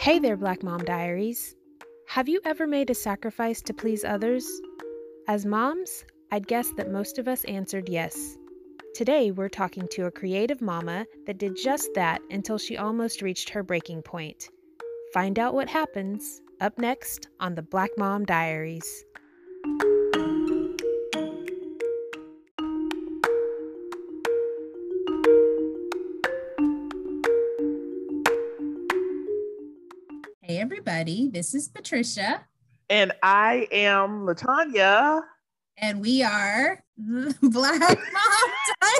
Hey there, Black Mom Diaries. Have you ever made a sacrifice to please others? As moms, I'd guess that most of us answered yes. Today, we're talking to a creative mama that did just that until she almost reached her breaking point. Find out what happens up next on the Black Mom Diaries. Everybody, this is Patricia, And I am Latanya. and we are Black Mom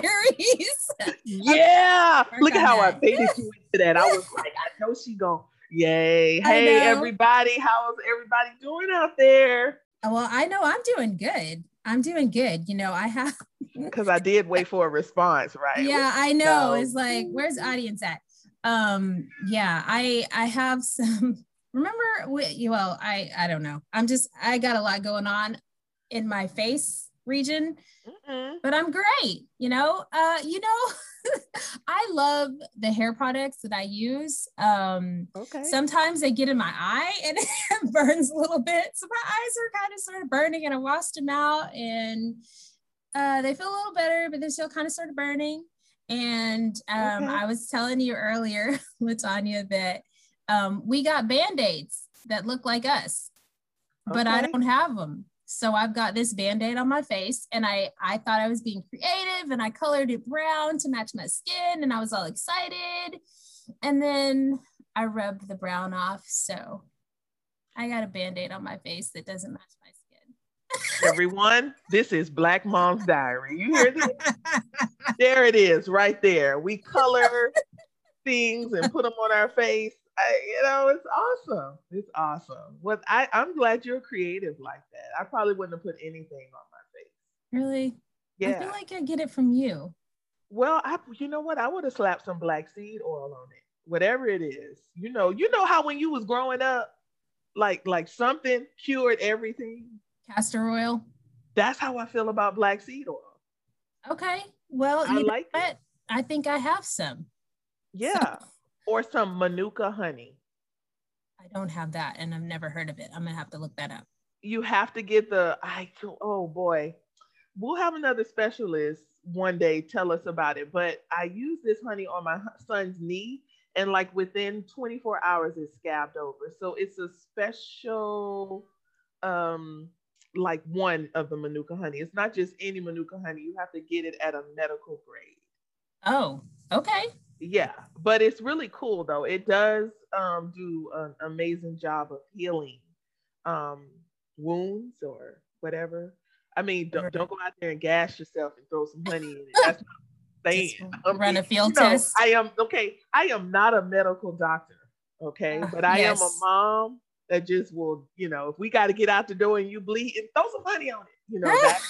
Diaries. Yeah. Look at how I baited you into that. I was like, I know she going, yay. Hey, everybody. How's everybody doing out there? well, I know I'm doing good. I'm doing good. You know, I have, Because I did wait for a response, right? yeah, I know. So- It's like, where's the audience at? Um, yeah, I I have some. Remember, we, well, I I don't know. I'm just I got a lot going on in my face region. Mm-mm. but I'm great. You know, uh, you know, I love the hair products that I use. Um, Okay. sometimes they get in my eye and it burns a little bit. So my eyes are kind of sort of burning and I washed them out and uh, they feel a little better, but they're still kind of sort of burning. And um, Okay. I was telling you earlier, Latanya, that um, we got band-aids that look like us, but I don't have them. So I've got this band-aid on my face and I I thought I was being creative and I colored it brown to match my skin and I was all excited. And then I rubbed the brown off. So I got a band-aid on my face that doesn't match my skin. Everyone, this is Black Mom's Diary. You hear this? there it is, right there. We color things and put them on our face. I, you know, it's awesome. It's awesome. What I, I'm glad you're creative like that. I probably wouldn't have put anything on my face. really? Yeah. I feel like I get it from you. well, I, you know what? I would have slapped some black seed oil on it. Whatever it is, you know, you know how when you was growing up, like like something cured everything. Castor oil. That's how I feel about black seed oil. Okay. Well, I you like it. I think I have some. Yeah. Or some manuka honey. I don't have that and I've never heard of it. I'm gonna have to look that up. you have to get the I oh boy. We'll have another specialist one day tell us about it. But I use this honey on my son's knee, and like within 24 hours, it's scabbed over. So it's a special, um, like one of the manuka honey. It's not just any manuka honey. You have to get it at a medical grade. Oh, okay. Yeah, but it's really cool though. It does um, do an amazing job of healing um, wounds or whatever. I mean, don't, don't go out there and gas yourself and throw some money in it. That's not what I'm saying. Run a field you know, test. I am okay. I am not a medical doctor, okay, Uh, but I am a mom that just will, you know, if we got to get out the door and you bleed, and throw some money on it. You know, that,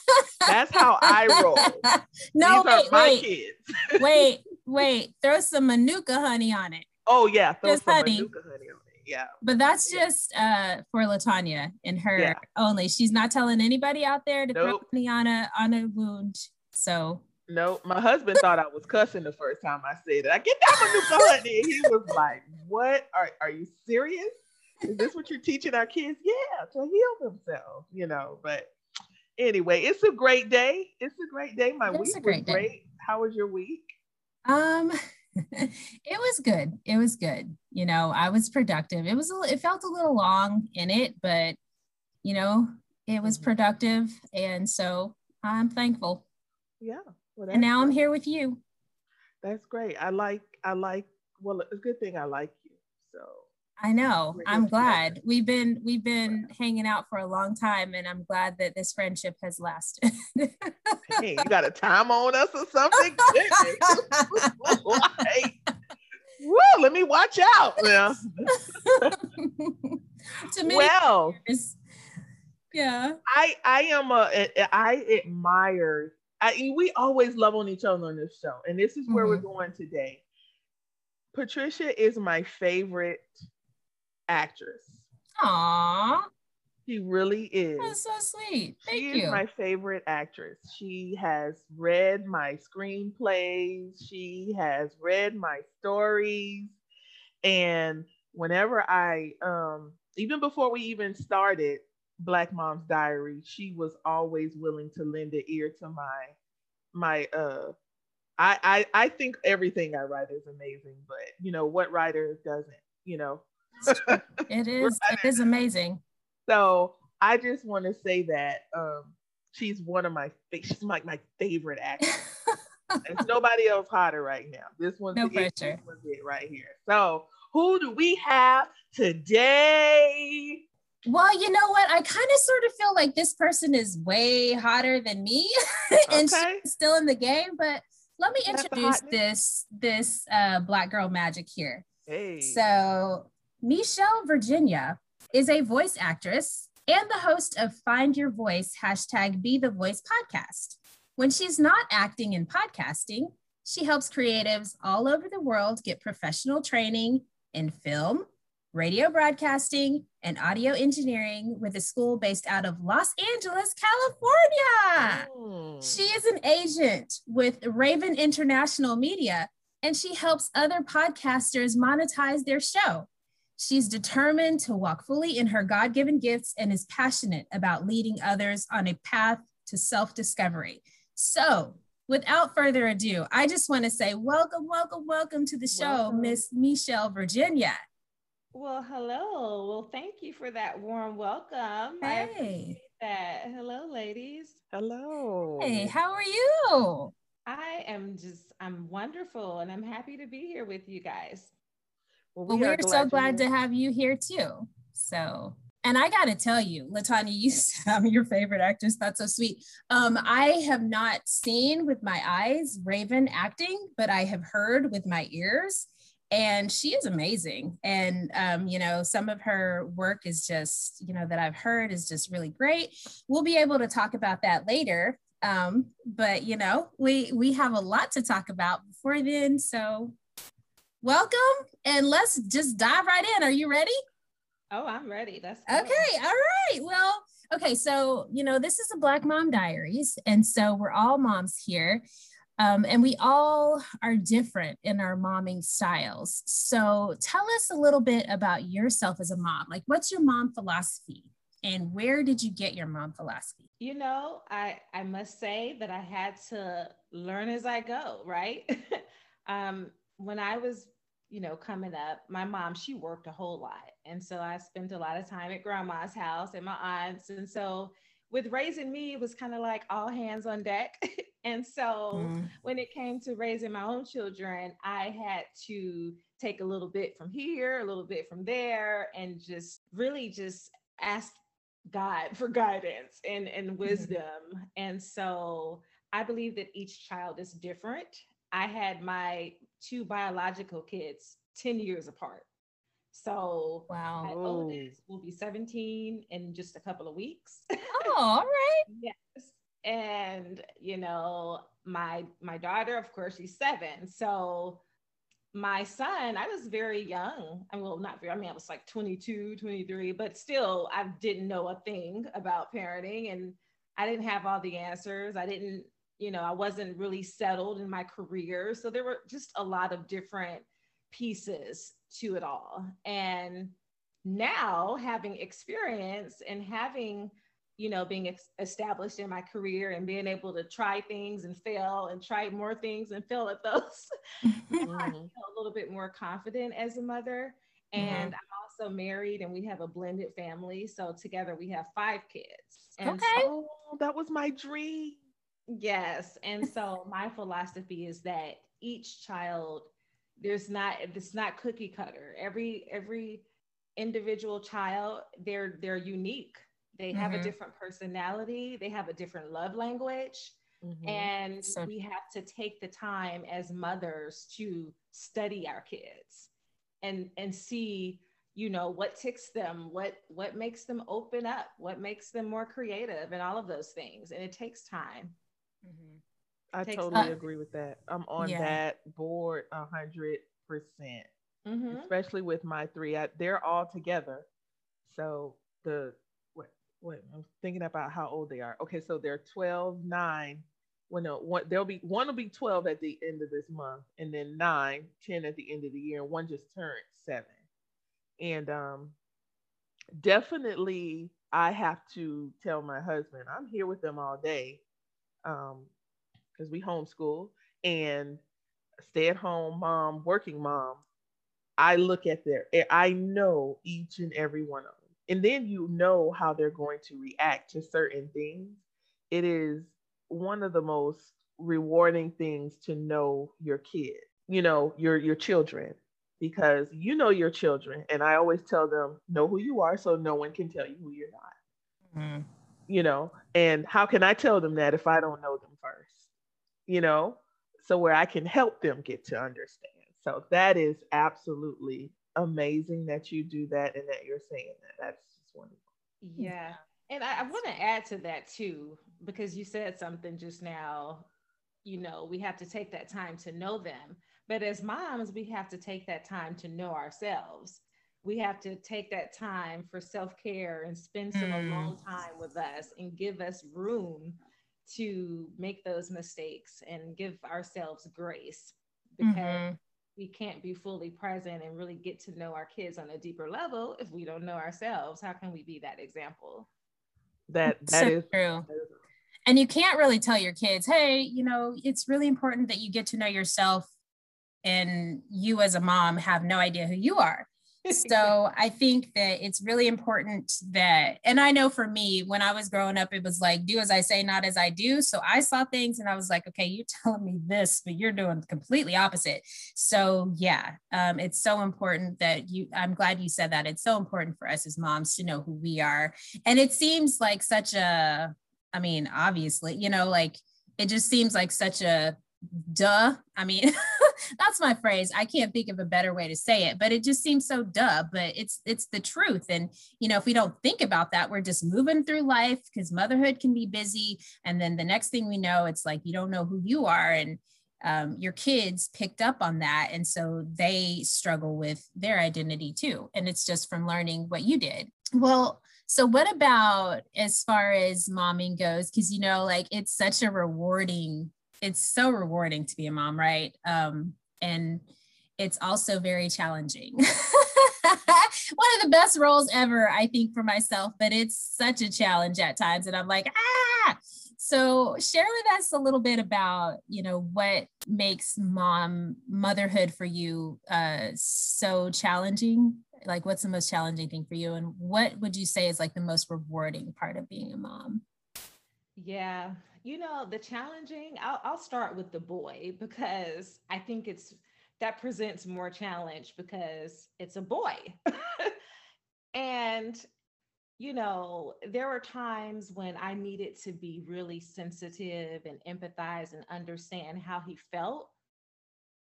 that's how I roll. no, These wait, my wait, kids. wait, wait. Throw some manuka honey on it. Oh yeah, throw Just some honey. manuka honey on it. Yeah. But that's Yeah. just uh for Latanya and her Yeah. only. She's not telling anybody out there to throw Nope. honey on a on a wound. So No, my husband thought I was cussing the first time I said it. I get that manuka honey. He was like, "What? Are are you serious? Is this what you're teaching our kids? Yeah, to heal themselves, you know." But anyway, it's a great day. It's a great day. My It is week a great was day. great. How was your week? Um it was good. It was good. You know, I was productive. It was a, it felt a little long in it, but you know, it was Mhm. productive and so I'm thankful. Yeah. Well, And now I'm here with you. That's great. I like. I like. Well, it's a good thing I like I know. I'm glad. We've been we've been hanging out for a long time and I'm glad that this friendship has lasted. hey, you got a time on us or something? Like, woo, let me watch out. Yeah. to me, Well, yeah. I I am a I admire. I we always love on each other on this show, and this is where we're mm-hmm. going today. Patricia is my favorite actress. Aw, She really is. that's so sweet. Thank she you. is my favorite actress. She has read my screenplays. She has read my stories. And whenever I um even before we even started Black Mom's Diary, she was always willing to lend an ear to my my uh I, I I think everything I write is amazing, but you know what writer doesn't, you know. It is it is amazing. So I just want to say that um she's one of my she's like my, my favorite actors. There's nobody else hotter right now. This one's no it, pressure. This one's it right here. So who do we have today? Well, you know what? I kind of sort of feel like this person is way hotter than me and okay. she's still in the game, but let me introduce this this uh, black girl magic here. Hey. So Michelle Virginia is a voice actress and the host of Find Your Voice hashtag Be the Voice podcast. When she's not acting and podcasting, she helps creatives all over the world get professional training in film, radio broadcasting, and audio engineering with a school based out of Los Angeles, California. Mm. She is an agent with Raven International Media, and she helps other podcasters monetize their show. She's determined to walk fully in her God given gifts and is passionate about leading others on a path to self discovery. So, without further ado, I just want to say welcome, welcome, welcome to the show, Miss Michelle Virginia. Well, hello. Well, thank you for that warm welcome. Hey. that. Hello, ladies. Hello. Hey, how are you? I am just, I'm wonderful and I'm happy to be here with you guys. Well, we are so glad to have you here too. So, and I got to tell you, Latanya, you I'm your favorite actress. That's so sweet. Um, I have not seen with my eyes Raven acting, but I have heard with my ears and she is amazing and um, you know some of her work is just you know that i've heard is just really great we'll be able to talk about that later um, but you know we we have a lot to talk about before then so welcome and let's just dive right in are you ready oh i'm ready that's okay all right well okay so you know this is the black mom diaries and so we're all moms here um, and we all are different in our momming styles. So tell us a little bit about yourself as a mom. Like, what's your mom philosophy? And where did you get your mom philosophy? You know, I, I must say that I had to learn as I go, right? um, when I was, you know, coming up, my mom, she worked a whole lot. And so I spent a lot of time at grandma's house and my aunts. And so with raising me, it was kind of like all hands on deck. and so mm. when it came to raising my own children, I had to take a little bit from here, a little bit from there, and just really just ask God for guidance and, and mm-hmm. wisdom. Mm-hmm. And so I believe that each child is different. I had my two biological kids 10 years apart. So wow, my oldest will be 17 in just a couple of weeks. Oh, all right. yes. And you know, my my daughter, of course, she's seven. So my son, I was very young. I mean, well, not very, I mean, I was like 22, 23, but still I didn't know a thing about parenting and I didn't have all the answers. I didn't, you know, I wasn't really settled in my career. So there were just a lot of different pieces to it all. And now having experience and having, you know, being ex- established in my career and being able to try things and fail and try more things and fail at those, mm-hmm. I feel a little bit more confident as a mother. And mm-hmm. I'm also married and we have a blended family. So together we have five kids. And okay. So, oh, that was my dream. Yes. And so my philosophy is that each child there's not it's not cookie cutter every every individual child they're they're unique they have mm-hmm. a different personality they have a different love language mm-hmm. and so- we have to take the time as mothers to study our kids and and see you know what ticks them what what makes them open up what makes them more creative and all of those things and it takes time mm-hmm. I totally agree with that. I'm on yeah. that board a hundred percent. Mm-hmm. Especially with my three, I, they're all together. So the what what I'm thinking about how old they are. Okay, so they're 12, 9. Well, no, one they'll be one will be 12 at the end of this month, and then 9, 10 at the end of the year, and one just turned seven. And um, definitely, I have to tell my husband, I'm here with them all day because um, we homeschool and stay at home mom, working mom. I look at their, I know each and every one of them. And then you know how they're going to react to certain things. It is one of the most rewarding things to know your kid, you know, your your children because you know your children and I always tell them know who you are so no one can tell you who you're not. Mm-hmm. You know, and how can I tell them that if I don't know them first? You know, so where I can help them get to understand. So that is absolutely amazing that you do that and that you're saying that. That's just wonderful. Yeah. And I, I want to add to that too, because you said something just now, you know, we have to take that time to know them. But as moms, we have to take that time to know ourselves. We have to take that time for self care and spend some mm. alone time with us and give us room to make those mistakes and give ourselves grace because mm-hmm. we can't be fully present and really get to know our kids on a deeper level if we don't know ourselves. How can we be that example? That that so is true. And you can't really tell your kids, hey, you know, it's really important that you get to know yourself and you as a mom have no idea who you are so I think that it's really important that, and I know for me, when I was growing up, it was like, do as I say, not as I do. So I saw things and I was like, okay, you're telling me this, but you're doing completely opposite. So yeah, um, it's so important that you, I'm glad you said that. It's so important for us as moms to know who we are. And it seems like such a, I mean, obviously, you know, like it just seems like such a duh. I mean, that's my phrase. I can't think of a better way to say it, but it just seems so duh, but it's it's the truth. And you know, if we don't think about that, we're just moving through life because motherhood can be busy. And then the next thing we know, it's like you don't know who you are. And um, your kids picked up on that. And so they struggle with their identity too. And it's just from learning what you did. Well, so what about as far as momming goes? Because you know, like it's such a rewarding it's so rewarding to be a mom, right? Um, and it's also very challenging. One of the best roles ever, I think, for myself, but it's such a challenge at times. And I'm like, ah. So share with us a little bit about, you know, what makes mom motherhood for you uh, so challenging. Like, what's the most challenging thing for you, and what would you say is like the most rewarding part of being a mom? Yeah, you know, the challenging, I'll, I'll start with the boy because I think it's that presents more challenge because it's a boy. and, you know, there were times when I needed to be really sensitive and empathize and understand how he felt,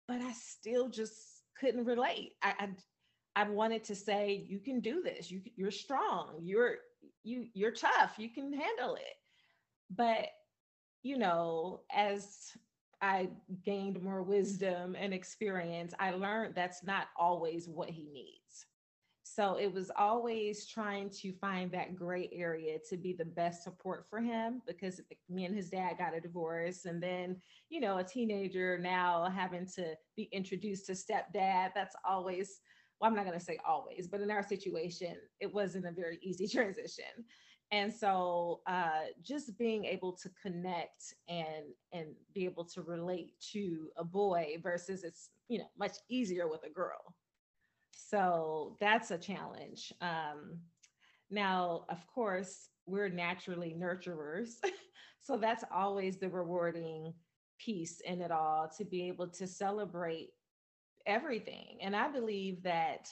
but I still just couldn't relate. I, I, I wanted to say, you can do this. You, you're strong. You're, you, you're tough. You can handle it. But you know, as I gained more wisdom and experience, I learned that's not always what he needs. So it was always trying to find that gray area to be the best support for him because me and his dad got a divorce. And then, you know, a teenager now having to be introduced to stepdad, that's always, well, I'm not going to say always, but in our situation, it wasn't a very easy transition and so uh, just being able to connect and and be able to relate to a boy versus it's you know much easier with a girl. So that's a challenge. Um, now of course we're naturally nurturers so that's always the rewarding piece in it all to be able to celebrate everything. And i believe that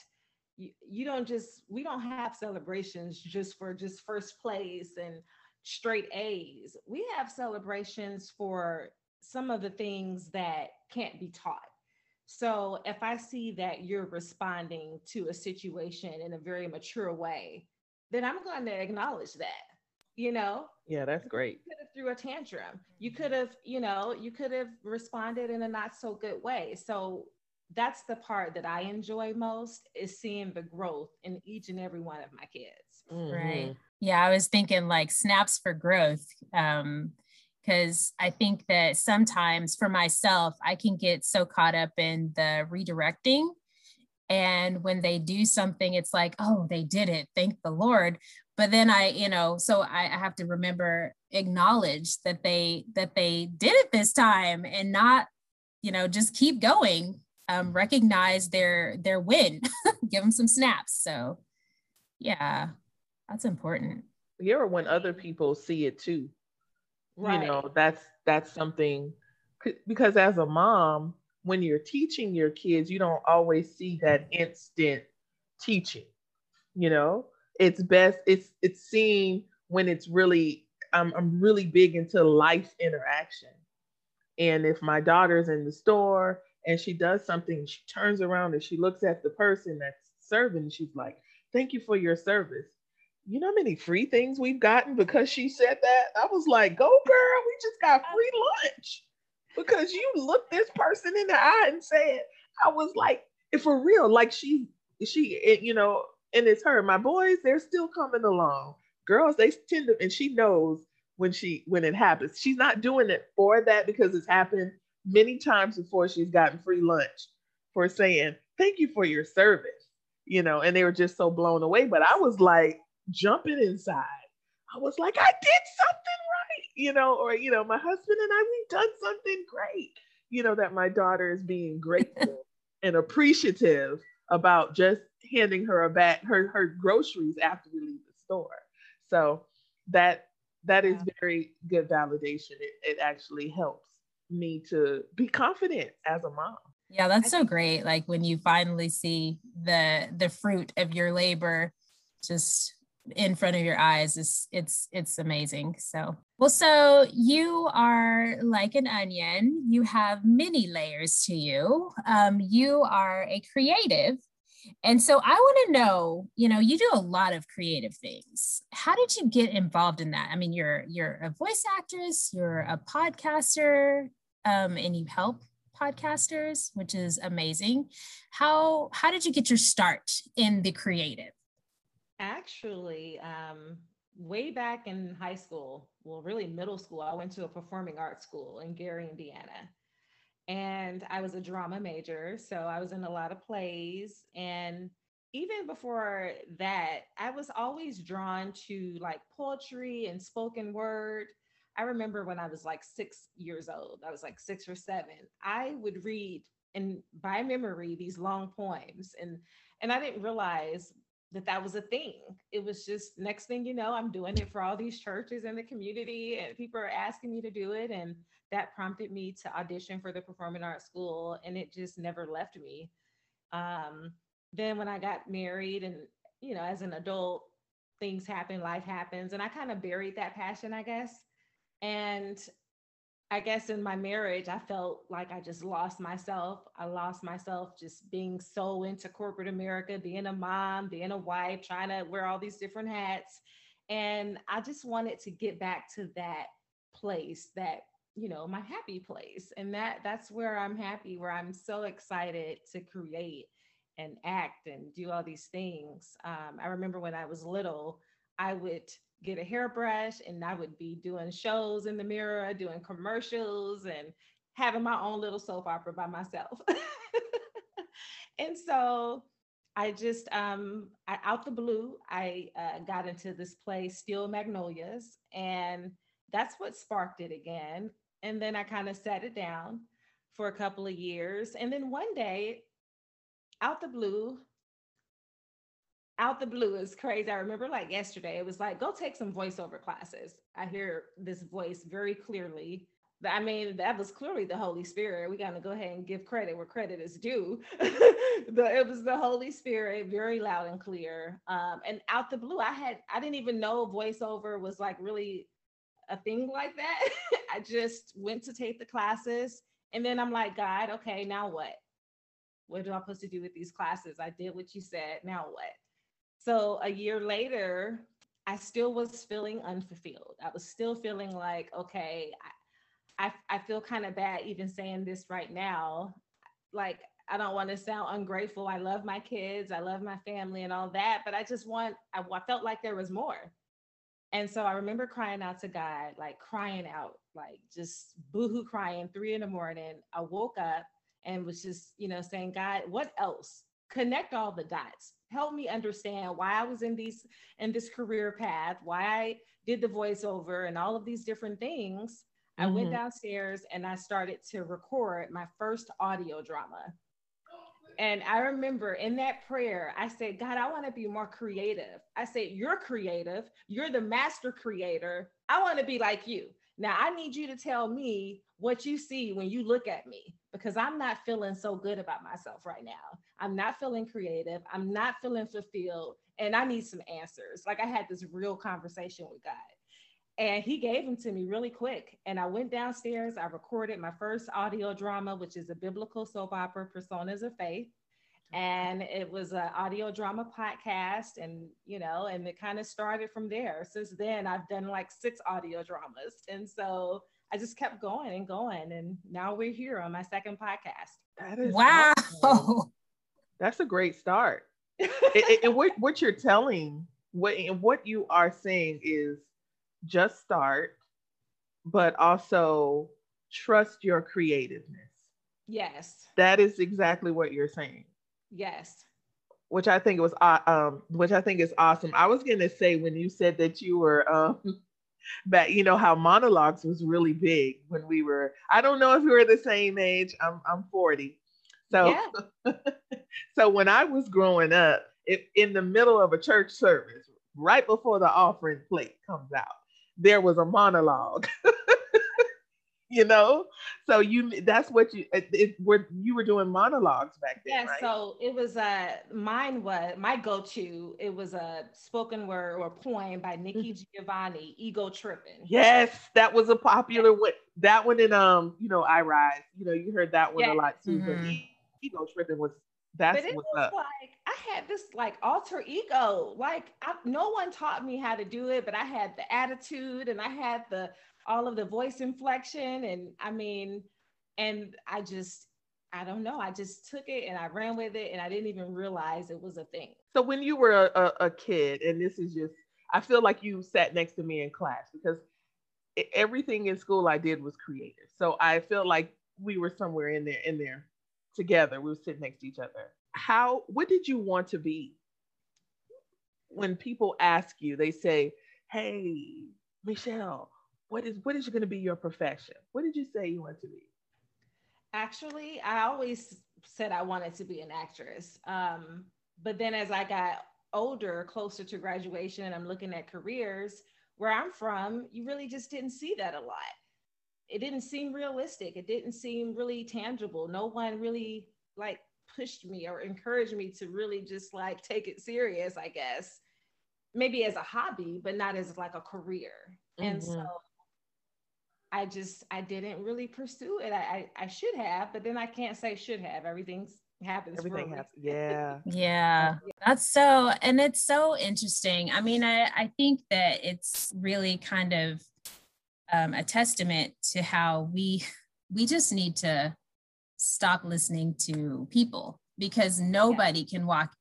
you, you don't just we don't have celebrations just for just first place and straight A's. We have celebrations for some of the things that can't be taught. So if I see that you're responding to a situation in a very mature way, then I'm going to acknowledge that. You know? Yeah, that's great. You could have threw a tantrum. You could have, you know, you could have responded in a not so good way. So that's the part that I enjoy most is seeing the growth in each and every one of my kids. Mm-hmm. Right. Yeah, I was thinking like snaps for growth. Um, because I think that sometimes for myself, I can get so caught up in the redirecting and when they do something it's like oh they did it thank the lord but then i you know so I, I, have to remember acknowledge that they that they did it this time and not you know just keep going um, recognize their their win give them some snaps so yeah that's important yeah or when other people see it too right. you know that's that's something because as a mom when you're teaching your kids, you don't always see that instant teaching. You know, it's best, it's it's seen when it's really, I'm I'm really big into life interaction. And if my daughter's in the store and she does something, she turns around and she looks at the person that's serving, she's like, Thank you for your service. You know how many free things we've gotten because she said that? I was like, Go girl, we just got free lunch because you looked this person in the eye and said, I was like, for real, like she, she, it, you know, and it's her. My boys, they're still coming along. Girls, they tend to, and she knows when she when it happens. She's not doing it for that because it's happened many times before she's gotten free lunch for saying, Thank you for your service. You know, and they were just so blown away. But I was like jumping inside. I was like, I did something right, you know, or, you know, my husband and I, we've done something great, you know, that my daughter is being grateful and appreciative about just handing her a bag, her, her groceries after we leave the store. So that, that is very good validation. It, it actually helps me to be confident as a mom. Yeah, that's so great. Like when you finally see the the fruit of your labor just in front of your eyes is it's it's amazing so well so you are like an onion you have many layers to you um, you are a creative and so i want to know you know you do a lot of creative things how did you get involved in that i mean you're you're a voice actress you're a podcaster um, and you help podcasters which is amazing how how did you get your start in the creative Actually, um, way back in high school, well, really middle school, I went to a performing arts school in Gary, Indiana. And I was a drama major. So I was in a lot of plays. And even before that, I was always drawn to like poetry and spoken word. I remember when I was like six years old, I was like six or seven, I would read and by memory these long poems. And and I didn't realize that that was a thing. It was just next thing you know, I'm doing it for all these churches in the community, and people are asking me to do it. And that prompted me to audition for the performing arts school, and it just never left me. Um, then when I got married, and you know, as an adult, things happen, life happens, and I kind of buried that passion, I guess. And I guess in my marriage, I felt like I just lost myself. I lost myself just being so into corporate America, being a mom, being a wife, trying to wear all these different hats. And I just wanted to get back to that place, that, you know, my happy place. And that that's where I'm happy, where I'm so excited to create and act and do all these things. Um, I remember when I was little, I would get a hairbrush and I would be doing shows in the mirror, doing commercials and having my own little soap opera by myself. and so I just, um, I, out the blue, I uh, got into this play, Steel Magnolias, and that's what sparked it again. And then I kind of sat it down for a couple of years. And then one day, out the blue, out the blue is crazy. I remember like yesterday, it was like, go take some voiceover classes. I hear this voice very clearly. I mean, that was clearly the Holy Spirit. We got to go ahead and give credit where credit is due. it was the Holy Spirit, very loud and clear. Um, and out the blue, I had, I didn't even know voiceover was like really a thing like that. I just went to take the classes. And then I'm like, God, okay, now what? What am I supposed to do with these classes? I did what you said. Now what? So a year later, I still was feeling unfulfilled. I was still feeling like, okay, I, I, I feel kind of bad even saying this right now. Like, I don't want to sound ungrateful. I love my kids, I love my family and all that, but I just want, I, I felt like there was more. And so I remember crying out to God, like crying out, like just boohoo crying, three in the morning. I woke up and was just, you know, saying, God, what else connect all the dots help me understand why i was in these in this career path why i did the voiceover and all of these different things mm-hmm. i went mm-hmm. downstairs and i started to record my first audio drama and I remember in that prayer, I said, God, I want to be more creative. I said, You're creative. You're the master creator. I want to be like you. Now, I need you to tell me what you see when you look at me because I'm not feeling so good about myself right now. I'm not feeling creative. I'm not feeling fulfilled. And I need some answers. Like I had this real conversation with God. And he gave them to me really quick. And I went downstairs. I recorded my first audio drama, which is a biblical soap opera, Personas of Faith. And it was an audio drama podcast. And, you know, and it kind of started from there. Since then, I've done like six audio dramas. And so I just kept going and going. And now we're here on my second podcast. That is wow. Awesome. That's a great start. and what, what you're telling, what, what you are saying is just start, but also trust your creativeness. Yes. That is exactly what you're saying. Yes. Which I think was uh, um, which I think is awesome. I was gonna say when you said that you were um, but you know how monologues was really big when we were. I don't know if we were the same age. I'm I'm 40, so yeah. so when I was growing up, if in the middle of a church service, right before the offering plate comes out, there was a monologue. you know so you that's what you it, it, were you were doing monologues back then yeah right? so it was uh mine was my go-to it was a spoken word or poem by nikki mm. giovanni ego tripping yes that was a popular one that one in um you know i rise you know you heard that one a lot too mm-hmm. Ego tripping was that's but it what's was up. like I had this like alter ego. Like I, no one taught me how to do it, but I had the attitude and I had the all of the voice inflection, and I mean, and I just I don't know. I just took it and I ran with it, and I didn't even realize it was a thing. So when you were a, a, a kid, and this is just, I feel like you sat next to me in class because everything in school I did was creative. So I feel like we were somewhere in there, in there together. We were sitting next to each other. How, what did you want to be? When people ask you, they say, Hey, Michelle, what is what is going to be your profession? What did you say you want to be? Actually, I always said I wanted to be an actress. Um, but then as I got older, closer to graduation, and I'm looking at careers where I'm from, you really just didn't see that a lot it didn't seem realistic. It didn't seem really tangible. No one really like pushed me or encouraged me to really just like take it serious, I guess. Maybe as a hobby, but not as like a career. Mm-hmm. And so I just I didn't really pursue it. I, I, I should have, but then I can't say should have. Everything's happens. Everything happens. Yeah. yeah. That's so and it's so interesting. I mean, I, I think that it's really kind of um, a testament to how we we just need to stop listening to people because nobody yeah. can walk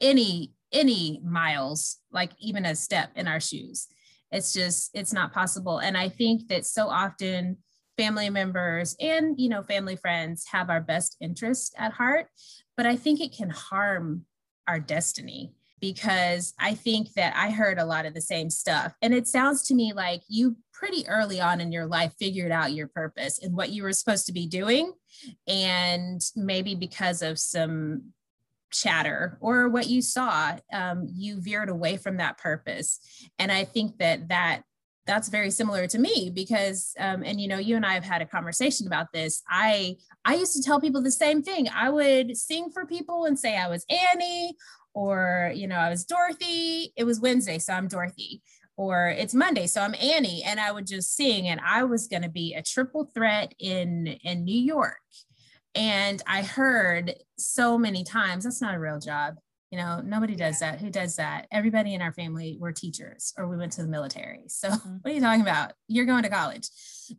any any miles like even a step in our shoes. It's just it's not possible. And i think that so often family members and you know family friends have our best interest at heart but i think it can harm our destiny because I think that I heard a lot of the same stuff. And it sounds to me like you pretty early on in your life figured out your purpose and what you were supposed to be doing. And maybe because of some chatter or what you saw, um, you veered away from that purpose. And I think that that that's very similar to me because um, and you know you and i have had a conversation about this i i used to tell people the same thing i would sing for people and say i was annie or you know i was dorothy it was wednesday so i'm dorothy or it's monday so i'm annie and i would just sing and i was going to be a triple threat in in new york. And i heard so many times that's not a real job you know nobody does that who does that? Everybody in our family were teachers or we went to the military so mm-hmm. what are you talking about? You're going to college.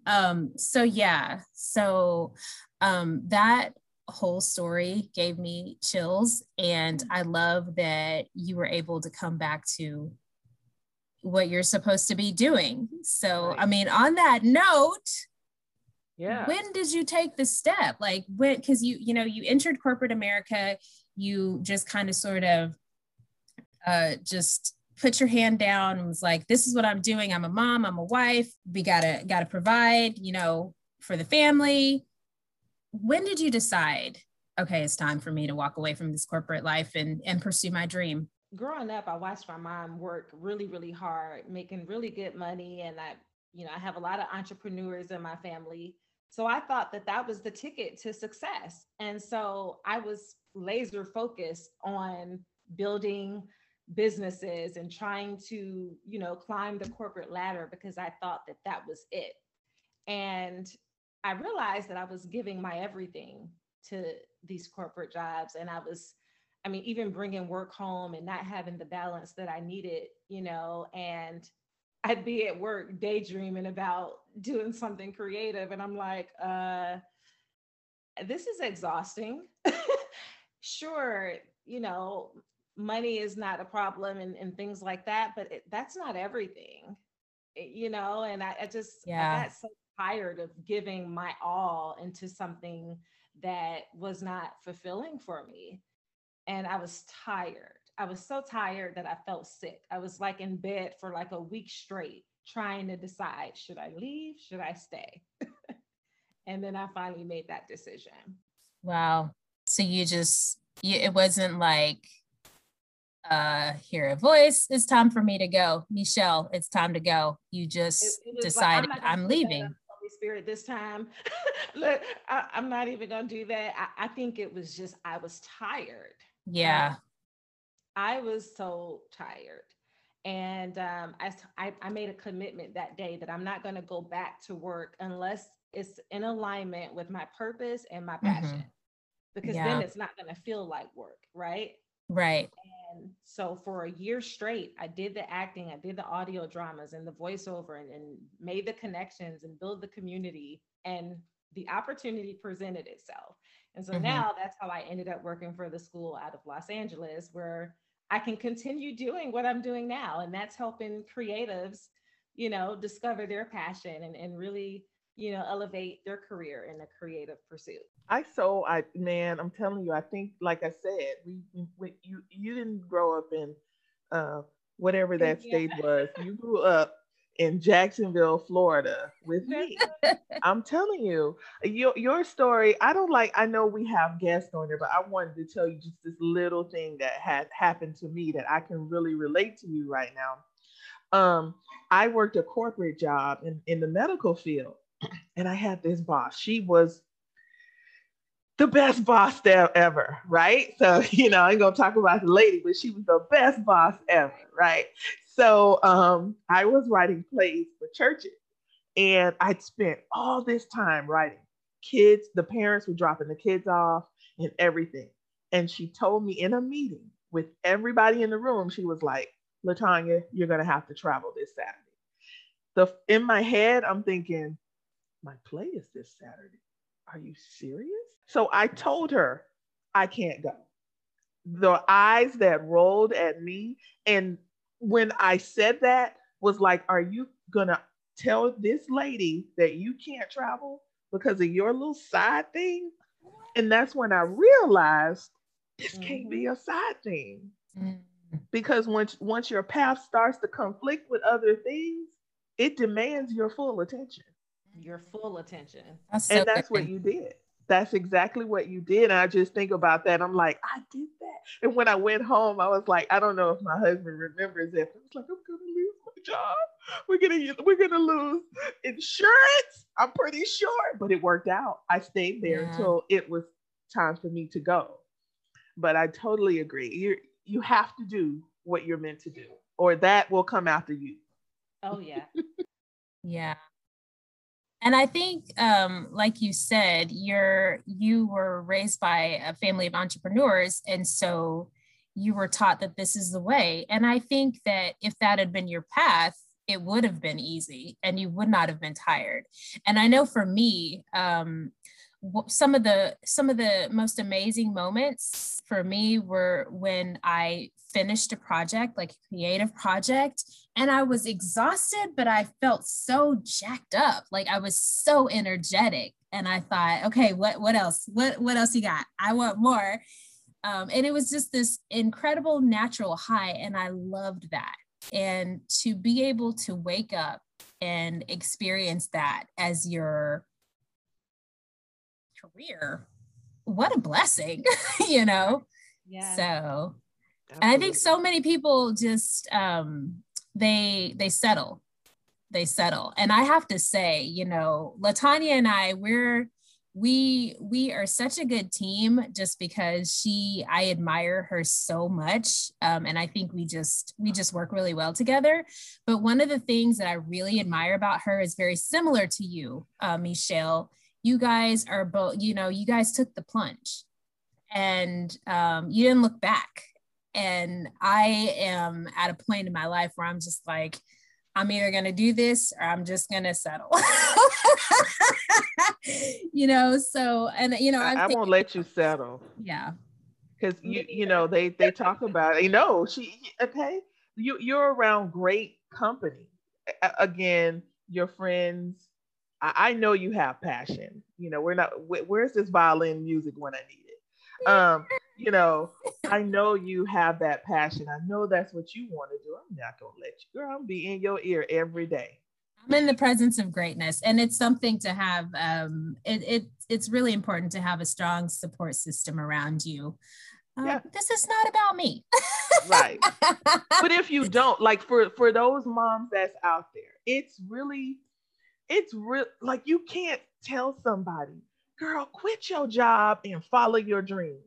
Um so yeah so um that whole story gave me chills. And I love that you were able to come back to what you're supposed to be doing. So, right. I mean, on that note, Yeah. When did you take the step? Like when because you, you know, you entered corporate America, you just kind of sort of uh just put your hand down and was like, this is what I'm doing. I'm a mom, I'm a wife. We gotta gotta provide, you know, for the family. When did you decide, okay, it's time for me to walk away from this corporate life and and pursue my dream? Growing up, I watched my mom work really, really hard, making really good money. And I, you know, I have a lot of entrepreneurs in my family. So I thought that that was the ticket to success. And so I was laser focused on building businesses and trying to, you know, climb the corporate ladder because I thought that that was it. And I realized that I was giving my everything to these corporate jobs and I was I mean even bringing work home and not having the balance that I needed, you know, and I'd be at work daydreaming about doing something creative. And I'm like, uh, this is exhausting. sure, you know, money is not a problem and, and things like that, but it, that's not everything, it, you know? And I, I just, yeah. I got so tired of giving my all into something that was not fulfilling for me. And I was tired. I was so tired that I felt sick. I was like in bed for like a week straight trying to decide should I leave? Should I stay? and then I finally made that decision. Wow. So you just, you, it wasn't like, uh, hear a voice, it's time for me to go. Michelle, it's time to go. You just it, it decided like, I'm, I'm leaving. Spirit this time. Look, I, am not even gonna do that. I, I think it was just I was tired. Yeah. I was so tired. And um, I, I made a commitment that day that I'm not going to go back to work unless it's in alignment with my purpose and my mm-hmm. passion, mm-hmm. because yeah. then it's not going to feel like work, right? Right. And so for a year straight, I did the acting, I did the audio dramas and the voiceover and, and made the connections and build the community. And the opportunity presented itself. And so mm-hmm. now that's how I ended up working for the school out of Los Angeles, where I can continue doing what I'm doing now. And that's helping creatives, you know, discover their passion and, and really, you know, elevate their career in a creative pursuit. I so I man, I'm telling you, I think like I said, we, we you you didn't grow up in uh whatever that yeah. state was. You grew up in Jacksonville, Florida with me. I'm telling you, your your story, I don't like I know we have guests on there, but I wanted to tell you just this little thing that had happened to me that I can really relate to you right now. Um, I worked a corporate job in, in the medical field and I had this boss. She was the best boss there ever, right? So, you know, I ain't gonna talk about the lady, but she was the best boss ever, right? So um, I was writing plays for churches, and I'd spent all this time writing. Kids, the parents were dropping the kids off and everything. And she told me in a meeting with everybody in the room, she was like, Latanya, you're gonna have to travel this Saturday. The in my head, I'm thinking, my play is this Saturday. Are you serious? So I told her, I can't go. The eyes that rolled at me, and when I said that, was like, Are you gonna tell this lady that you can't travel because of your little side thing? And that's when I realized this mm-hmm. can't be mm-hmm. a side thing. Mm-hmm. Because once once your path starts to conflict with other things, it demands your full attention. Your full attention. That's so and that's good. what you did that's exactly what you did. And I just think about that. I'm like, I did that. And when I went home, I was like, I don't know if my husband remembers it. I was like, I'm gonna lose my job. We're gonna we're gonna lose insurance. I'm pretty sure, but it worked out. I stayed there yeah. until it was time for me to go. But I totally agree. You you have to do what you're meant to do, or that will come after you. Oh yeah. yeah. And I think, um, like you said, you're you were raised by a family of entrepreneurs, and so you were taught that this is the way. And I think that if that had been your path, it would have been easy, and you would not have been tired. And I know for me, um, some of the some of the most amazing moments for me were when I finished a project, like a creative project, and I was exhausted, but I felt so jacked up. Like I was so energetic. And I thought, okay, what what else? What what else you got? I want more. Um, and it was just this incredible natural high. And I loved that. And to be able to wake up and experience that as your career, what a blessing, you know? Yeah. So Absolutely. I think so many people just um they they settle. They settle. And I have to say, you know, Latanya and I, we're we we are such a good team just because she i admire her so much um, and i think we just we just work really well together but one of the things that i really admire about her is very similar to you uh, miechelle you guys are both you know you guys took the plunge and um, you didn't look back and i am at a point in my life where i'm just like I'm either going to do this or I'm just going to settle. you know, so, and, you know, i won't let you settle. Yeah. Cause you, you know, they, they talk about, you know, she, okay, you, you're around great company. Again, your friends, I, I know you have passion. You know, we're not, where's this violin music when I need it? Um, you know, I know you have that passion. I know that's what you want to do. I'm not gonna let you, girl. I'm be in your ear every day. I'm in the presence of greatness, and it's something to have. Um, it, it it's really important to have a strong support system around you. Uh, yeah. This is not about me. right. But if you don't, like for for those moms that's out there, it's really, it's real. Like you can't tell somebody, girl, quit your job and follow your dreams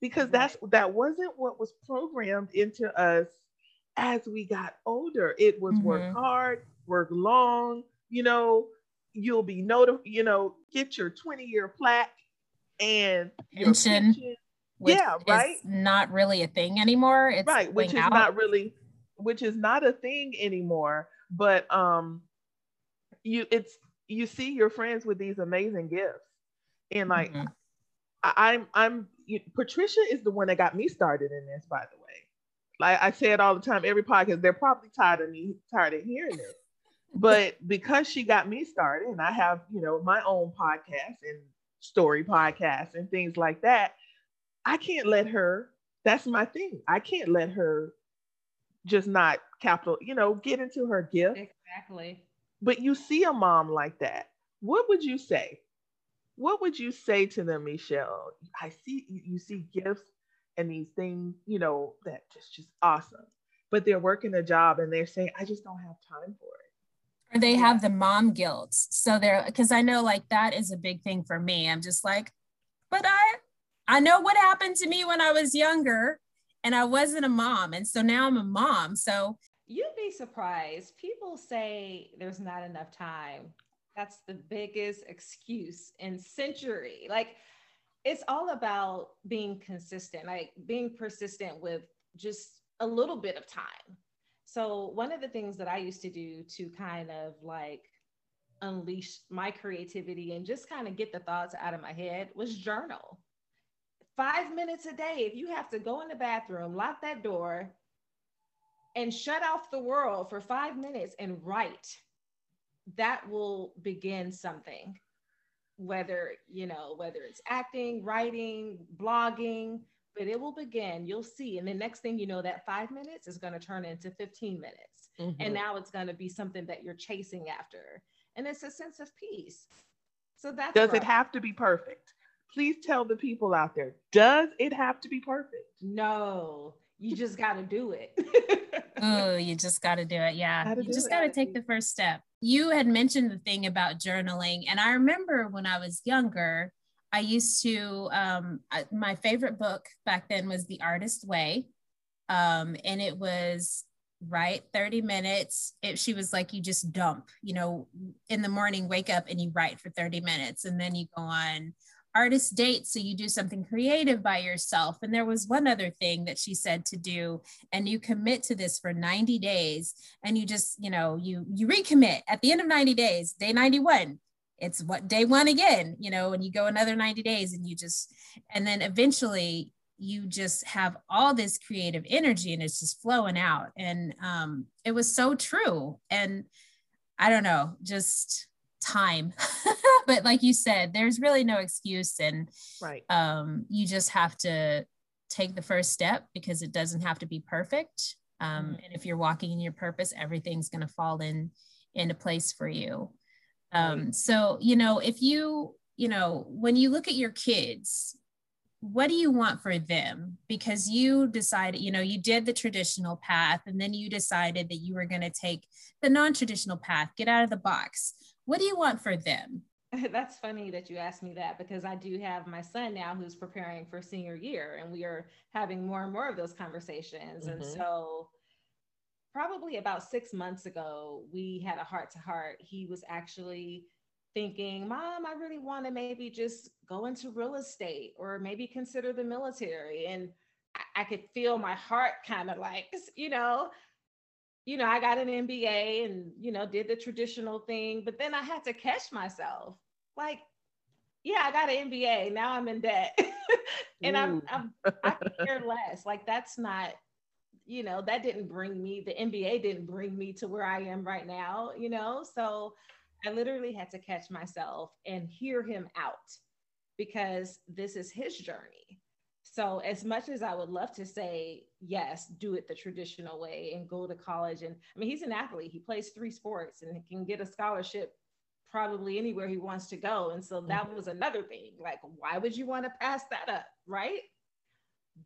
because that's that wasn't what was programmed into us as we got older. It was mm-hmm. work hard, work long, you know, you'll be notified, you know, get your 20 year plaque and pension. pension. Yeah, right. Not really a thing anymore. It's right, which is out. not really, which is not a thing anymore. But um, you it's you see your friends with these amazing gifts, and like mm-hmm. I, I'm I'm you, Patricia is the one that got me started in this, by the way. Like I say it all the time, every podcast, they're probably tired of me, tired of hearing it. But because she got me started, and I have, you know, my own podcast and story podcast and things like that, I can't let her, that's my thing. I can't let her just not capital, you know, get into her gift. Exactly. But you see a mom like that. What would you say? what would you say to them, Miechelle? I see you see gifts and these things, you know, that just just awesome. But they're working a job and they're saying, I just don't have time for it. Or they have the mom guilt. So they're because I know like that is a big thing for me. I'm just like, but I I know what happened to me when I was younger and I wasn't a mom. And so now I'm a mom. So you'd be surprised. People say there's not enough time that's the biggest excuse in century. Like it's all about being consistent, like being persistent with just a little bit of time. So one of the things that I used to do to kind of like unleash my creativity and just kind of get the thoughts out of my head was journal. Five minutes a day. If you have to go in the bathroom, lock that door, and shut off the world for five minutes and write that will begin something. Whether you know whether it's acting writing blogging but it will begin. You'll see. And the next thing you know that five minutes is going to turn into 15 minutes. Mm-hmm. and now it's going to be something that you're chasing after. And it's a sense of peace. So that does it have to be perfect? Please tell the people out there. Does it have to be perfect? No. You just got to do it oh you just got to do it. Yeah you just got to take the first step. You had mentioned the thing about journaling and i remember when i was younger i used to um, I, my favorite book back then was the artist way um, and it was write 30 minutes. It, she was like you just dump you know in the morning wake up and you write for 30 minutes and then you go on artist dates so you do something creative by yourself. And there was one other thing that she said to do and you commit to this for 90 days and you just you know you you recommit. At the end of 90 days day 91 it's what day one again you know and you go another 90 days and you just and then eventually you just have all this creative energy and it's just flowing out. And um, it was so true. And i don't know just time. But like you said there's really no excuse and right. um, you just have to take the first step because it doesn't have to be perfect. Um, mm-hmm. and if you're walking in your purpose everything's going to fall in into place for you. Um, right. so you know if you you know when you look at your kids what do you want for them? Because you decided you know you did the traditional path and then you decided that you were going to take the non-traditional path get out of the box what do you want for them that's funny that you asked me that because i do have my son now who's preparing for senior year and we are having more and more of those conversations mm-hmm. and so probably about six months ago we had a heart to heart he was actually thinking, Mom, I really want to maybe just go into real estate or maybe consider the military. And I, I could feel my heart kind of like, you know, you know, I got an MBA and, you know, did the traditional thing, but then I had to catch myself. Like, yeah, I got an MBA. Now I'm in debt. and I'm, I'm I care less. Like that's not, you know, that didn't bring me, the MBA didn't bring me to where I am right now, you know? So I literally had to catch myself and hear him out because this is his journey. So, as much as I would love to say, yes, do it the traditional way and go to college, and I mean, he's an athlete, he plays three sports and can get a scholarship probably anywhere he wants to go. And so that mm-hmm. was another thing. Like, why would you want to pass that up? Right.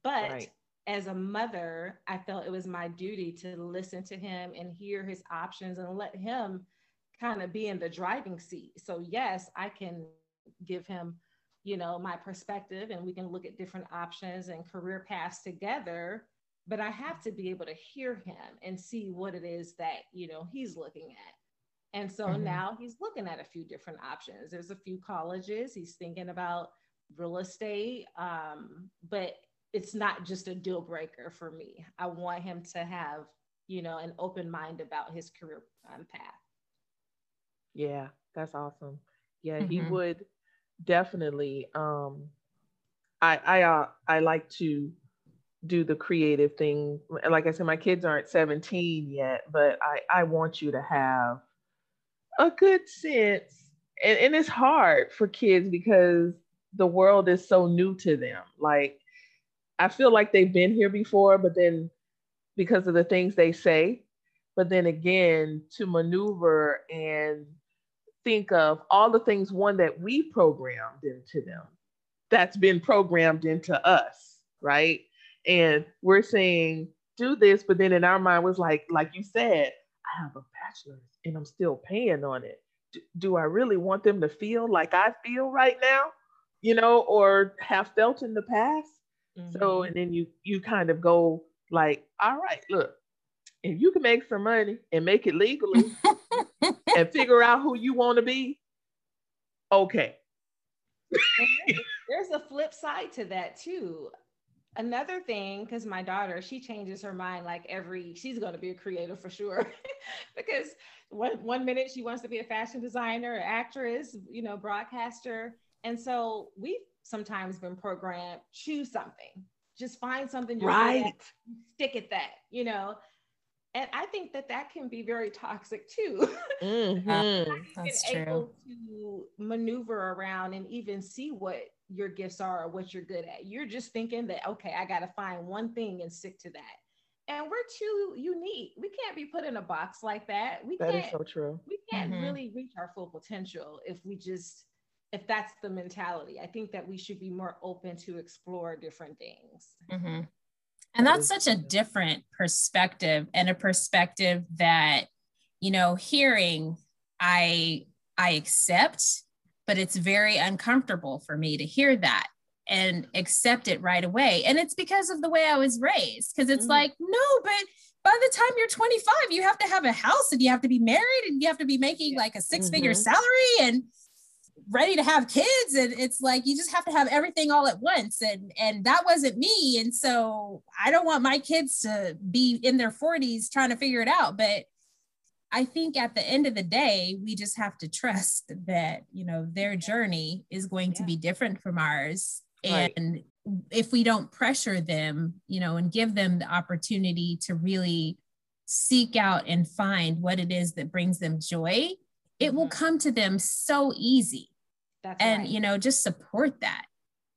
But right. as a mother, I felt it was my duty to listen to him and hear his options and let him kind of be in the driving seat. So yes, I can give him, you know, my perspective and we can look at different options and career paths together, but I have to be able to hear him and see what it is that, you know, he's looking at. And so mm-hmm. now he's looking at a few different options. There's a few colleges he's thinking about real estate, um, but it's not just a deal breaker for me. I want him to have, you know, an open mind about his career um, path. Yeah, that's awesome. Yeah, mm-hmm. he would definitely. Um, I I uh, I like to do the creative thing. Like I said, my kids aren't 17 yet, but I I want you to have a good sense, and and it's hard for kids because the world is so new to them. Like I feel like they've been here before, but then because of the things they say, but then again to maneuver and think of all the things one that we programmed into them that's been programmed into us right? And we're saying do this but then in our mind was like like you said i have a bachelor's and i'm still paying on it. Do, do i really want them to feel like i feel right now you know or have felt in the past? Mm-hmm. so and then you you kind of go like all right look if you can make some money and make it legally and figure out who you want to be, okay. There's a flip side to that too. Another thing, because my daughter, she changes her mind like every, she's going to be a creator for sure. because one, one minute she wants to be a fashion designer, actress, you know, broadcaster. And so we've sometimes been programmed, choose something, just find something right. stick at that, you know and I think that that can be very toxic too. Mm-hmm. That's true. Able to maneuver around and even see what your gifts are or what you're good at. You're just thinking that okay, I got to find one thing and stick to that. And we're too unique. We can't be put in a box like that. We that can't. That is so true. We can't mm-hmm. really reach our full potential if we just if that's the mentality. I think that we should be more open to explore different things. Mm-hmm. And that's such a different perspective and a perspective that, you know, hearing I I accept, but it's very uncomfortable for me to hear that and accept it right away. And it's because of the way I was raised. Because it's mm. like, no, but by the time you're 25, you have to have a house and you have to be married and you have to be making like a six figure mm-hmm. salary. And ready to have kids and it's like you just have to have everything all at once and and that wasn't me and so i don't want my kids to be in their 40s trying to figure it out but i think at the end of the day we just have to trust that you know their journey is going yeah. to be different from ours right. and if we don't pressure them, you know, and give them the opportunity to really seek out and find what it is that brings them joy, it mm-hmm. will come to them so easy. That's and, right. you know, just support that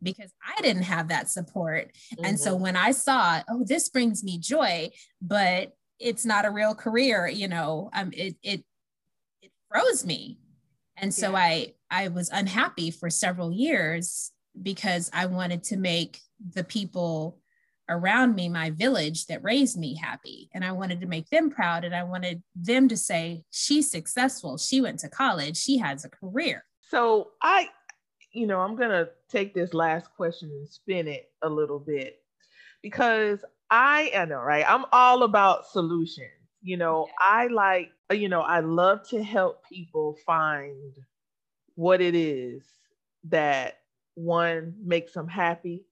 because I didn't have that support. Mm-hmm. And so mm-hmm. when I saw, oh, this brings me joy, but it's not a real career, you know, um, it, it, it froze me. And so yeah. I, I was unhappy for several years because I wanted to make the people around me, my village that raised me happy. And I wanted to make them proud. And I wanted them to say, she's successful. She went to college. She has a career. So I, you know, I'm going to take this last question and spin it a little bit because I, I know, right? I'm all about solutions. You know. I like, you know, I love to help people find what it is that one makes them happy,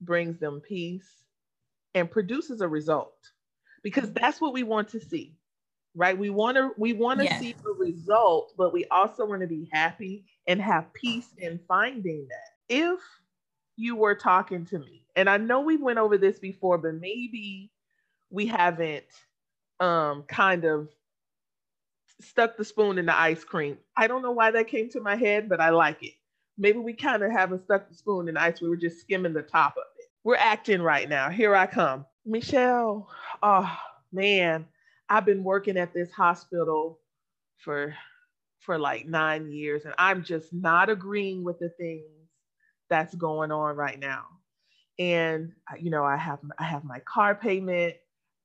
brings them peace, and produces a result. Because that's what we want to see. Right? We want to we want to yeah. see a result, but we also want to be happy and have peace in finding that. If you were talking to me, and I know we went over this before, but maybe we haven't um kind of stuck the spoon in the ice cream. I don't know why that came to my head, but I like it maybe we kind of haven't stuck the spoon in ice. We were just skimming the top of it. We're acting right now. Here I come. Miechelle, oh man, I've been working at this hospital for for like nine years, and I'm just not agreeing with the things that's going on right now. And uh, you know, I have I have my car payment.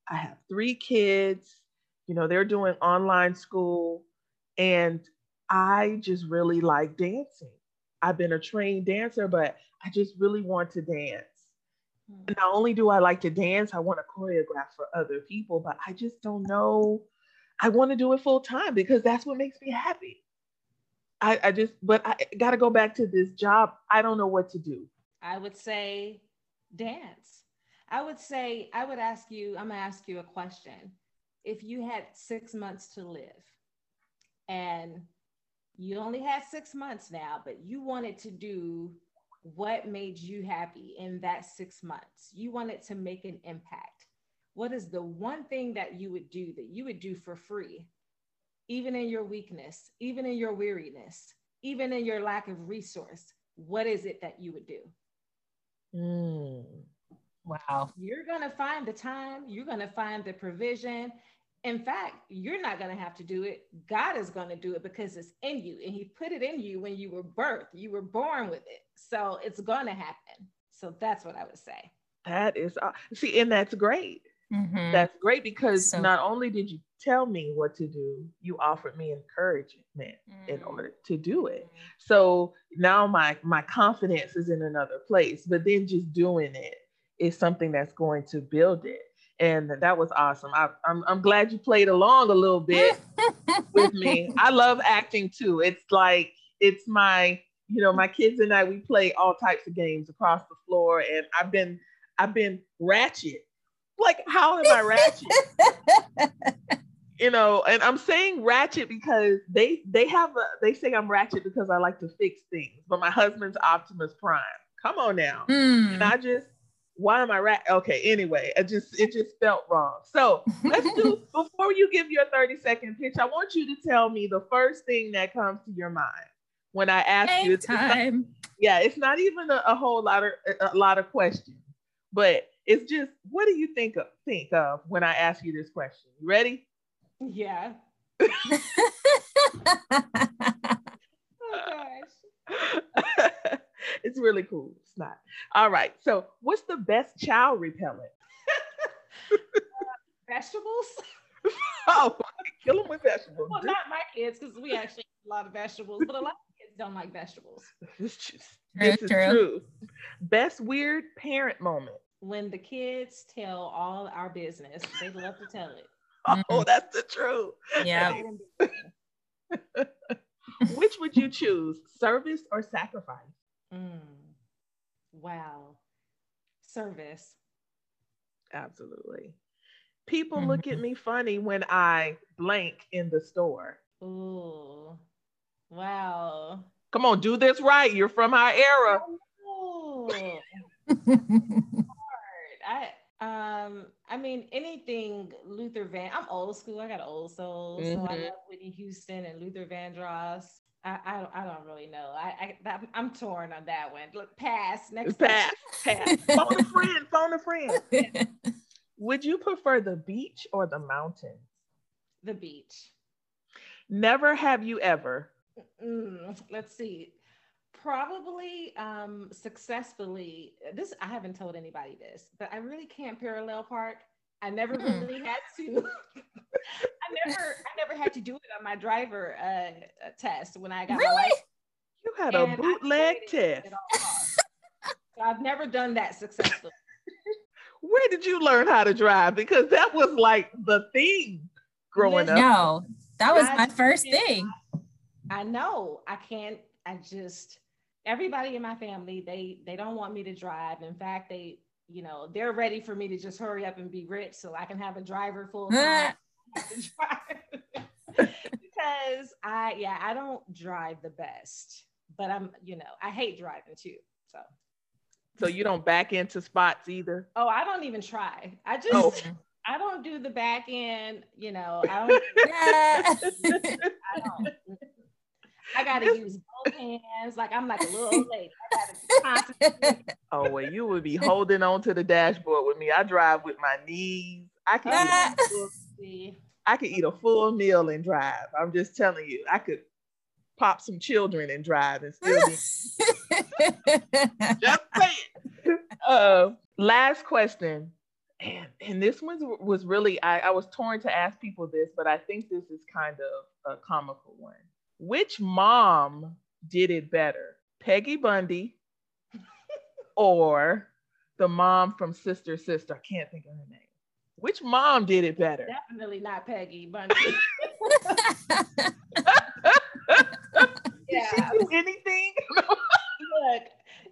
I have three kids. You know, they're doing online school, and I just really like dancing. I've been a trained dancer, but I just really want to dance. Mm. Not only do I like to dance, I want to choreograph for other people, but I just don't know. I want to do it full time because that's what makes me happy. I, I just, but I got to go back to this job. I don't know what to do. I would say dance. I would say, I would ask you, I'm going to ask you a question. If you had six months to live and you only had six months now, but you wanted to do what made you happy in that six months. You wanted to make an impact. What is the one thing that you would do that you would do for free, even in your weakness, even in your weariness, even in your lack of resource? What is it that you would do? Mm. Wow. You're going to find the time, you're going to find the provision, in fact, you're not going to have to do it. God is going to do it because it's in you. And He put it in you when you were birthed. You were born with it. So it's going to happen. So that's what I would say. That is, uh, see, and that's great. Mm-hmm. That's great because so, not only did you tell me what to do, you offered me encouragement mm-hmm. in order to do it. Mm-hmm. So now my my confidence is in another place. But then just doing it is something that's going to build it and that was awesome. I, am I'm, I'm glad you played along a little bit with me. I love acting too. It's like it's my you know my kids and I we play all types of games across the floor, and I've been I've been ratchet. Like how am I ratchet? you know, and I'm saying ratchet because they they have a they say I'm ratchet because I like to fix things, but my husband's Optimus Prime. Come on now, mm. and I just why am I right? Okay, anyway, it just it just felt wrong. So let's do before you give your 30 second pitch, I want you to tell me the first thing that comes to your mind when I ask you. Time. Not, yeah, it's not even a, a, whole lot of a lot of questions, but it's just what do you think of think of when I ask you this question? You ready? Yeah. oh gosh. it's really cool. It's not. All right. So, what's the best child repellent? uh, vegetables. oh, kill them with vegetables. Well, not my kids because we actually eat a lot of vegetables, but a lot of kids don't like vegetables. This, just, this is true. Best weird parent moment. When the kids tell all our business, they love to tell it. Oh, mm-hmm. that's the truth. Yeah. Which would you choose, service or sacrifice? Mm. Wow. Service. Absolutely. People mm-hmm. look at me funny when I blank in the store. Ooh. Wow. Come on, do this right. You're from our era. I um I mean anything Luther Van. I'm old school. I got old soul, mm-hmm. so I mm-hmm. love Whitney Houston and Luther Vandross. I, I, I don't really know. I, I am torn on that one. Look, pass next. Pass. pass. phone a friend. Phone a friend. Would you prefer the beach or the mountains? The beach. Never have you ever. Mm, let's see probably um, successfully. This I haven't told anybody this, but I really can't parallel park. I never mm. really had to. I never, I never had to do it on my driver uh, test when I got really? my license. You had and a bootleg test. so I've never done that successfully. Where did you learn how to drive? Because that was like the thing growing up. No, that was I my first thing. I know. I can't. I just everybody in my family they they don't want me to drive in fact they you know they're ready for me to just hurry up and be rich so i can have a driver full time because i yeah i don't drive the best but i'm you know i hate driving too so so you don't back into spots either oh i don't even try i just oh. I don't do the back end, you know. I don't. I don't. I gotta use both hands. Like I'm like a little lady. I gotta Oh well, you would be holding on to the dashboard with me. I drive with my knees. I can eat I could eat a full meal and drive. I'm just telling you, I could pop some children and drive and still be just saying. Uh, last question. And, and this one was really I, I was torn to ask people this, but I think this is kind of a comical one which mom did it better? Peggy Bundy or the mom from Sister Sister? I can't think of her name. Which mom did it better? Definitely not Peggy Bundy. yeah. Did she do anything? Look,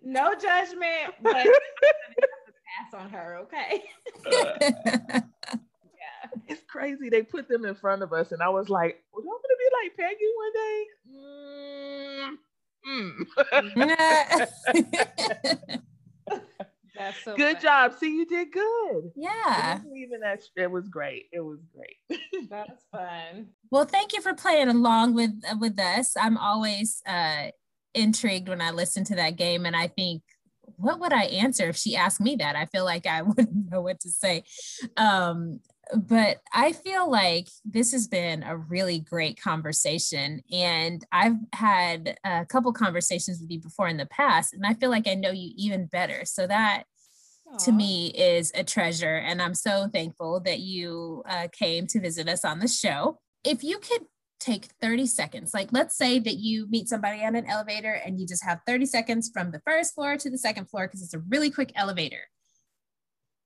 no judgment, but pass on her, okay? Uh, it's crazy. They put them in front of us, and I was like, well, don't want to be like Peggy one day? Mm. Mm. That's so good funny. job. See, you did good. Yeah. Even that, it was great. It was great. That's fun. Well, thank you for playing along with with us. I'm always uh, intrigued when I listen to that game, and I think what would I answer if she asked me that? I feel like I wouldn't know what to say. Um, but I feel like this has been a really great conversation. And I've had a couple conversations with you before in the past, and I feel like I know you even better. So that Aww. to me is a treasure. And I'm so thankful that you uh, came to visit us on the show. If you could take 30 seconds, like let's say that you meet somebody on an elevator and you just have 30 seconds from the first floor to the second floor because it's a really quick elevator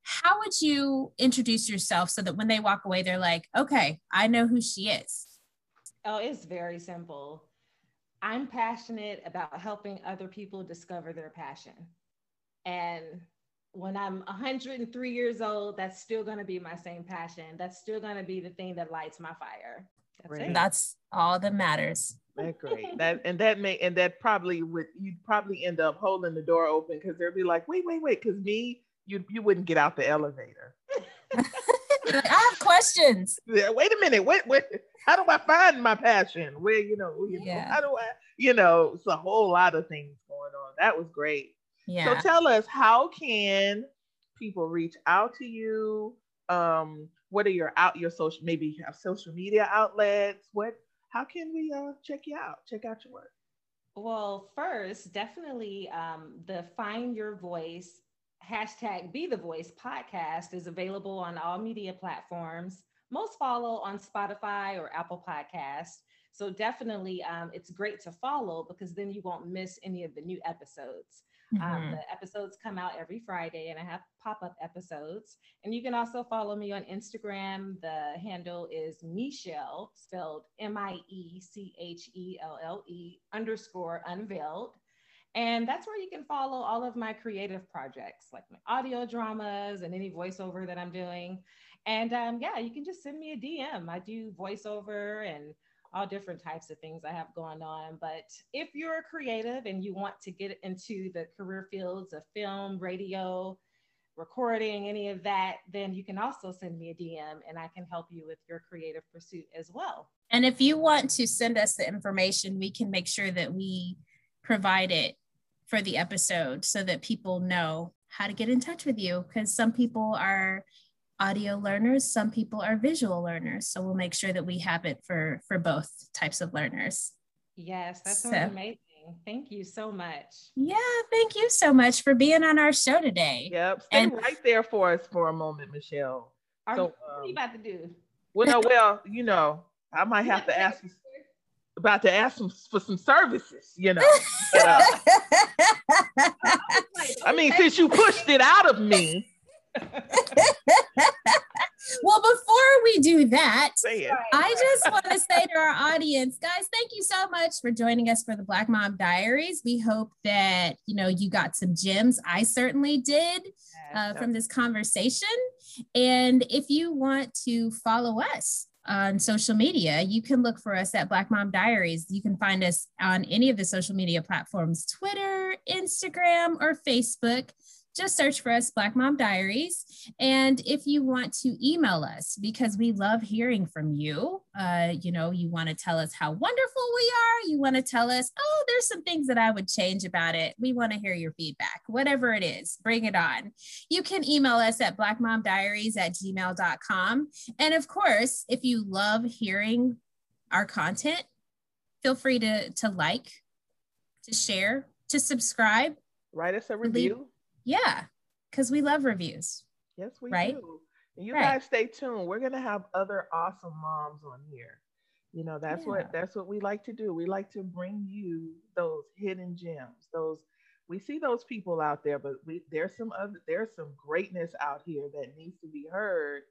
how would you introduce yourself so that when they walk away, they're like, okay, I know who she is? Oh, it's very simple. I'm passionate about helping other people discover their passion. And when I'm 103 years old, that's still going to be my same passion. That's still going to be the thing that lights my fire. That's, that's all that matters. That great. That and that may and that probably would you'd probably end up holding the door open because they'd be like, wait, wait, wait, because me, you you wouldn't get out the elevator. I have questions. Yeah, wait a minute. What what how do I find my passion? Where you know, you yeah. know how do I you know, it's a whole lot of things going on. That was great. Yeah. So tell us how can people reach out to you? Um, what are your out your social maybe you have social media outlets? What how can we uh check you out? Check out your work. Well, first, definitely um, the Find Your Voice hashtag Be the Voice podcast is available on all media platforms. Most follow on Spotify or Apple Podcasts. So definitely, um, it's great to follow because then you won't miss any of the new episodes. Um, mm-hmm. Um, the episodes come out every Friday, and I have pop up episodes. And you can also follow me on Instagram. The handle is Miechelle, spelled M I E C H E L L E underscore unveiled. And that's where you can follow all of my creative projects, like my audio dramas and any voiceover that I'm doing. And um, yeah, you can just send me a DM. I do voiceover and all different types of things I have going on. But if you're a creative and you want to get into the career fields of film, radio, recording, any of that, then you can also send me a DM and I can help you with your creative pursuit as well. And if you want to send us the information, we can make sure that we provide it for the episode so that people know how to get in touch with you because some people are audio learners some people are visual learners. So we'll make sure that we have it for for both types of learners. Yes that's so, amazing. Thank you so much. Yeah thank you so much for being on our show today. Yep stay and, right there for us for a moment miechelle. Are so, you, what are you um, about to do? Well well you know i might have to ask you about to ask them for some services, you know. But, uh, I mean, since you pushed it out of me. well, before we do that, I just want to say to our audience, guys, thank you so much for joining us for the Black Mom Diaries. We hope that you know you got some gems. I certainly did uh, from this conversation. And if you want to follow us on social media, you can look for us at Black Mom Diaries. You can find us on any of the social media platforms Twitter, Instagram, or Facebook just search for us, Black Mom Diaries. And if you want to email us, because we love hearing from you, uh, you know, you want to tell us how wonderful we are, you want to tell us, oh, there's some things that I would change about it. We want to hear your feedback, whatever it is, bring it on. You can email us at blackmomdiaries at gmail.com. And of course, if you love hearing our content, feel free to, to like, to share, to subscribe. Write us a review yeah, because we love reviews. Yes, we right? do. And you right. guys stay tuned. We're gonna have other awesome moms on here. You know, that's yeah. what that's what we like to do. We like to bring you those hidden gems. Those we see those people out there, but we there's some other there's some greatness out here that needs to be heard.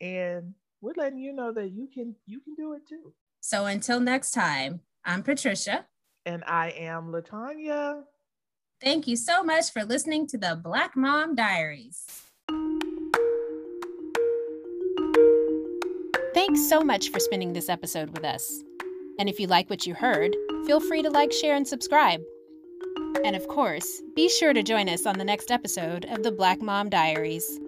And we're letting you know that you can you can do it too. So until next time, I'm Patricia. And I am Latanya. Thank you so much for listening to the Black Mom Diaries. Thanks so much for spending this episode with us. And if you like what you heard, feel free to like, share, and subscribe. And of course, be sure to join us on the next episode of the Black Mom Diaries.